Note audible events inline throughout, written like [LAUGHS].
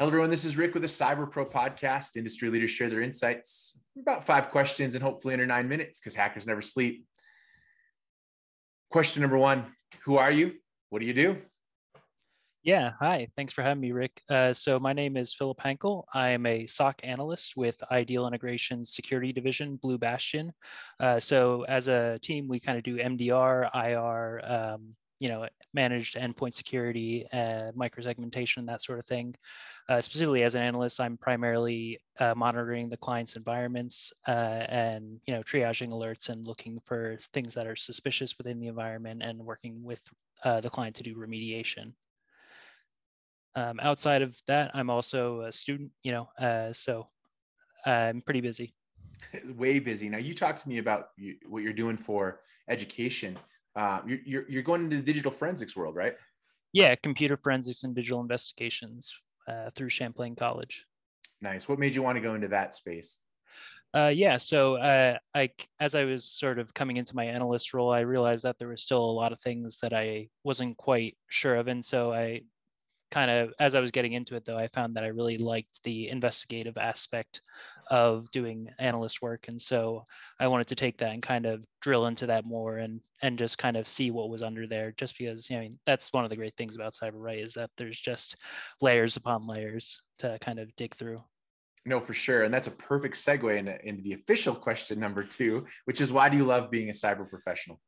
Hello, everyone. This is Rick with the Cyber Pro podcast. Industry leaders share their insights, about five questions, and hopefully under nine minutes because hackers never sleep. Question number one Who are you? What do you do? Yeah, hi. Thanks for having me, Rick. Uh, so my name is Phillip Hankel. I am a SOC analyst with Ideal Integrations Security Division, Blue Bastion. Uh, so as a team, we kind of do MDR, IR, um, you know, managed endpoint security, uh, microsegmentation, that sort of thing. Uh, specifically, as an analyst, I'm primarily uh, monitoring the client's environments uh, and you know triaging alerts and looking for things that are suspicious within the environment and working with uh, the client to do remediation. Um, outside of that, I'm also a student. You know, uh, so I'm pretty busy. [LAUGHS] Way busy. Now, you talked to me about you, what you're doing for education uh, you're, you're, you're going into the digital forensics world, right? Yeah, computer forensics and digital investigations uh, through Champlain College. Nice. What made you want to go into that space? Uh, yeah, so uh, I, as I was sort of coming into my analyst role, I realized that there was still a lot of things that I wasn't quite sure of, and so I kind of as I was getting into it though, I found that I really liked the investigative aspect of doing analyst work. And so I wanted to take that and kind of drill into that more and and just kind of see what was under there just because you know, I mean that's one of the great things about cyber right is that there's just layers upon layers to kind of dig through. No, for sure. And that's a perfect segue into, into the official question number two, which is why do you love being a cyber professional?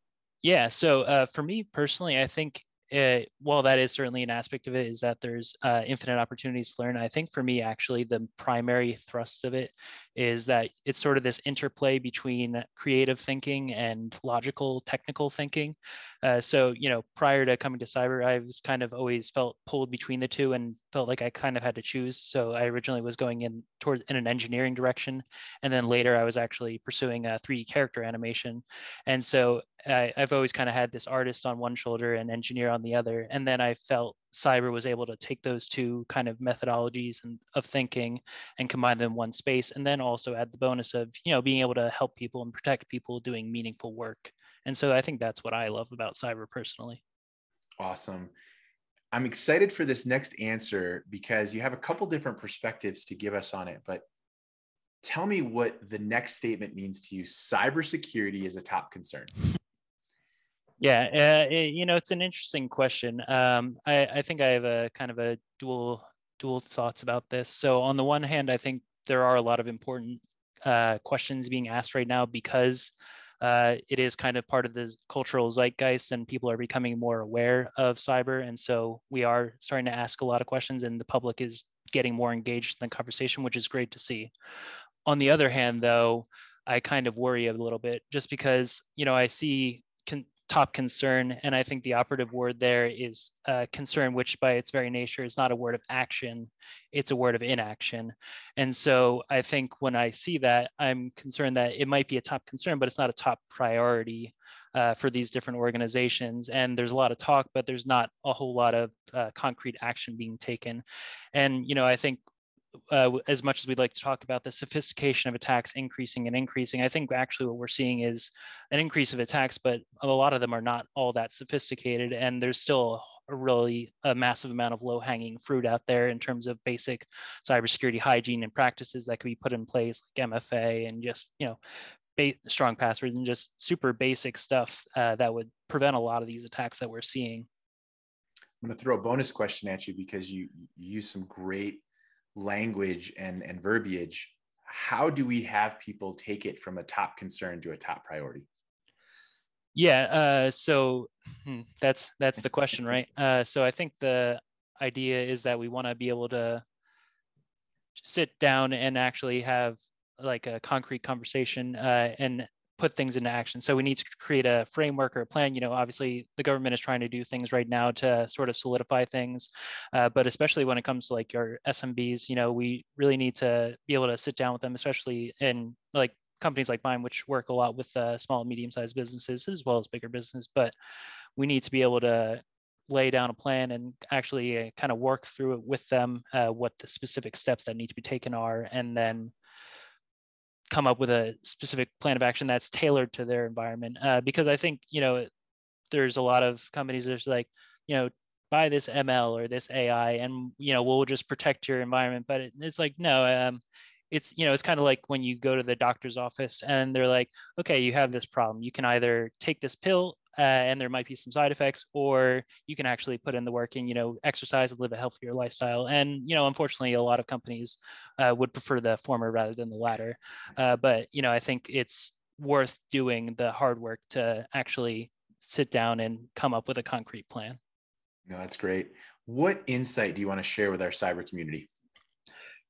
Yeah. So uh, for me personally, I think it, while that is certainly an aspect of it, is that there's uh, infinite opportunities to learn. I think for me, actually, the primary thrust of it is that it's sort of this interplay between creative thinking and logical technical thinking. Uh, so, you know, prior to coming to cyber, I was kind of always felt pulled between the two and felt like I kind of had to choose. So I originally was going in towards in an engineering direction, and then later I was actually pursuing a 3D character animation. And so I, I've always kind of had this artist on one shoulder and engineer on the other. And then I felt cyber was able to take those two kind of methodologies and of thinking and combine them in one space and then also add the bonus of you know being able to help people and protect people doing meaningful work and so i think that's what i love about cyber personally awesome i'm excited for this next answer because you have a couple different perspectives to give us on it but tell me what the next statement means to you cybersecurity is a top concern [LAUGHS] yeah, uh, it, you know, it's an interesting question. Um, I, I think I have a kind of a dual dual thoughts about this. So on the one hand, I think there are a lot of important uh, questions being asked right now because uh, it is kind of part of the cultural zeitgeist and people are becoming more aware of cyber. And so we are starting to ask a lot of questions and the public is getting more engaged in the conversation, which is great to see. On the other hand, though, I kind of worry a little bit just because, you know, I see con- top concern. And I think the operative word there is uh, concern, which by its very nature is not a word of action, it's a word of inaction. And so I think when I see that, I'm concerned that it might be a top concern, but it's not a top priority. Uh, for these different organizations. And there's a lot of talk, but there's not a whole lot of uh, concrete action being taken. And, you know, I think uh, as much as we'd like to talk about the sophistication of attacks increasing and increasing, I think actually what we're seeing is an increase of attacks, but a lot of them are not all that sophisticated, and there's still a really a massive amount of low-hanging fruit out there in terms of basic cybersecurity hygiene and practices that could be put in place, like MFA and just you know strong passwords and just super basic stuff uh, that would prevent a lot of these attacks that we're seeing. I'm going to throw a bonus question at you because you, you use some great language and, and verbiage, how do we have people take it from a top concern to a top priority? Yeah, uh, so hmm, that's that's the question, right? [LAUGHS] Uh, so I think the idea is that we want to be able to sit down and actually have like a concrete conversation uh, and put things into action. So we need to create a framework or a plan. You know, obviously the government is trying to do things right now to sort of solidify things, uh, but especially when it comes to like your SMBs, you know, we really need to be able to sit down with them, especially in like companies like mine, which work a lot with uh, small and medium-sized businesses as well as bigger business. But we need to be able to lay down a plan and actually uh, kind of work through it with them, uh, what the specific steps that need to be taken are, and then come up with a specific plan of action that's tailored to their environment. Uh, because I think you know there's a lot of companies that's like you know buy this ML or this AI, and you know we'll just protect your environment. But it, it's like no, um, it's you know it's kind of like when you go to the doctor's office and they're like, okay, you have this problem. You can either take this pill uh, and there might be some side effects, or you can actually put in the work and you know exercise and live a healthier lifestyle. And you know, unfortunately, a lot of companies uh, would prefer the former rather than the latter. Uh, but you know, I think it's worth doing the hard work to actually sit down and come up with a concrete plan. No, that's great. What insight do you want to share with our cyber community?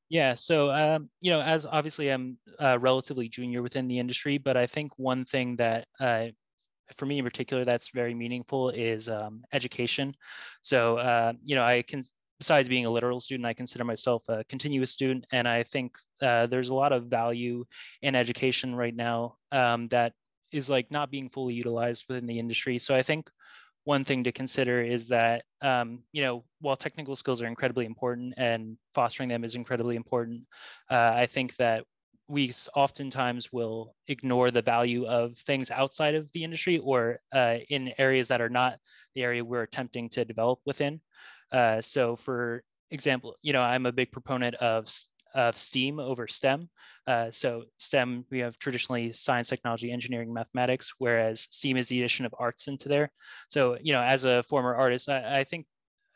Yeah, so um, you know, as obviously I'm uh, relatively junior within the industry, but I think one thing that uh, for me in particular that's very meaningful is um, education. So uh, you know, I can besides being a literal student, I consider myself a continuous student, and I think uh, there's a lot of value in education right now um, that is like not being fully utilized within the industry. So I think one thing to consider is that um, you know while technical skills are incredibly important and fostering them is incredibly important, uh, I think that we oftentimes will ignore the value of things outside of the industry or uh, in areas that are not the area we're attempting to develop within. Uh, so for example, you know, I'm a big proponent of, of STEAM over STEM. Uh, so STEM, we have traditionally science, technology, engineering, mathematics, whereas STEAM is the addition of arts into there. So, you know, as a former artist, I, I think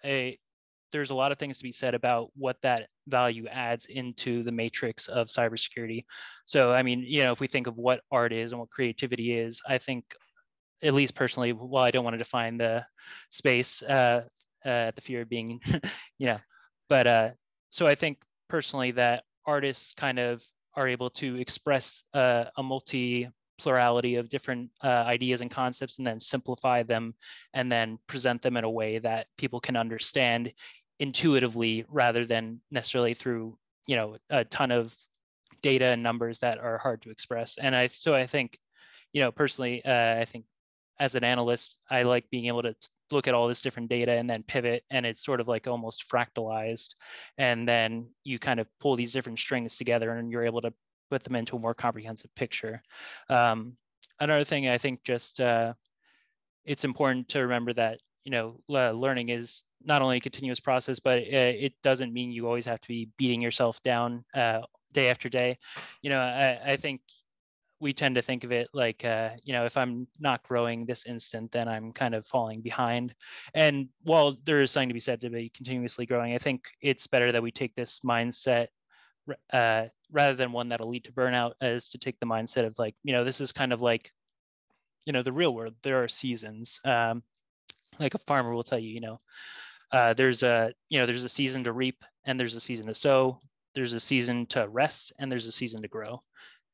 a, there's a lot of things to be said about what that value adds into the matrix of cybersecurity. So, I mean, you know, if we think of what art is and what creativity is, I think, at least personally, while I don't want to define the space uh, uh, the fear of being, [LAUGHS] you know, but uh, so I think personally that artists kind of are able to express uh, a multi plurality of different uh, ideas and concepts and then simplify them and then present them in a way that people can understand intuitively rather than necessarily through you know a ton of data and numbers that are hard to express. And i so i think you know personally uh, i think as an analyst i like being able to look at all this different data and then pivot and it's sort of like almost fractalized. And then you kind of pull these different strings together and you're able to put them into a more comprehensive picture. Um, another thing i think just uh, it's important to remember that you know learning is not only a continuous process but it doesn't mean you always have to be beating yourself down uh, day after day. You know I, I think we tend to think of it like uh, you know if i'm not growing this instant then i'm kind of falling behind. And while there is something to be said to be continuously growing i think it's better that we take this mindset uh, rather than one that'll lead to burnout is to take the mindset of like you know this is kind of like you know the real world there are seasons. Um, like a farmer will tell you you know uh, there's a you know there's a season to reap and there's a season to sow there's a season to rest and there's a season to grow.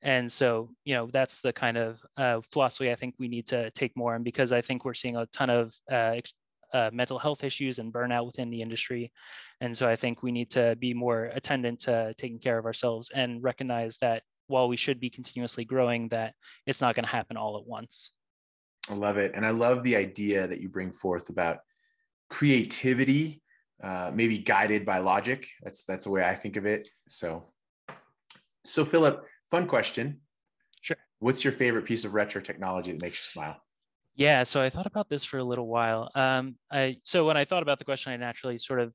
And so you know that's the kind of uh, philosophy i think we need to take more in because i think we're seeing a ton of uh, uh, mental health issues and burnout within the industry and so i think we need to be more attendant to taking care of ourselves and recognize that while we should be continuously growing that it's not going to happen all at once i love it and i love the idea that you bring forth about creativity uh, maybe guided by logic that's that's the way i think of it so so phillip Fun question. Sure. What's your favorite piece of retro technology that makes you smile? Yeah, so I thought about this for a little while. Um, I so when I thought about the question, I naturally sort of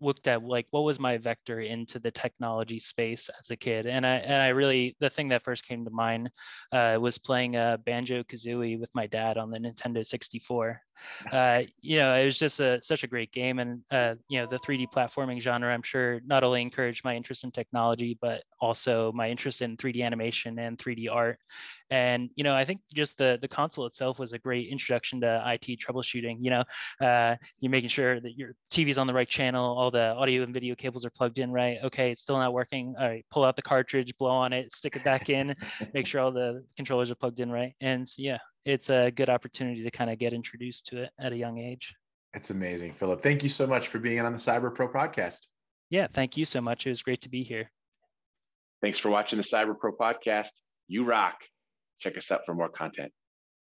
looked at like what was my vector into the technology space as a kid and i and i really the thing that first came to mind uh, was playing a uh, banjo kazooie with my dad on the nintendo 64 [LAUGHS] uh, you know it was just a, such a great game and uh, you know the 3d platforming genre i'm sure not only encouraged my interest in technology but also my interest in 3d animation and 3d art. And you know i think just the the console itself was a great introduction to it troubleshooting you know uh, you're making sure that your tv's on the right channel all the audio and video cables are plugged in right? Okay it's still not working. All right pull out the cartridge blow on it stick it back in make [LAUGHS] sure all the controllers are plugged in right? And so, yeah it's a good opportunity to kind of get introduced to it at a young age. It's amazing phillip. Thank you so much for being on the cyber pro podcast. Yeah thank you so much. It was great to be here. Thanks for watching the cyber pro podcast. You rock. Check us out for more content.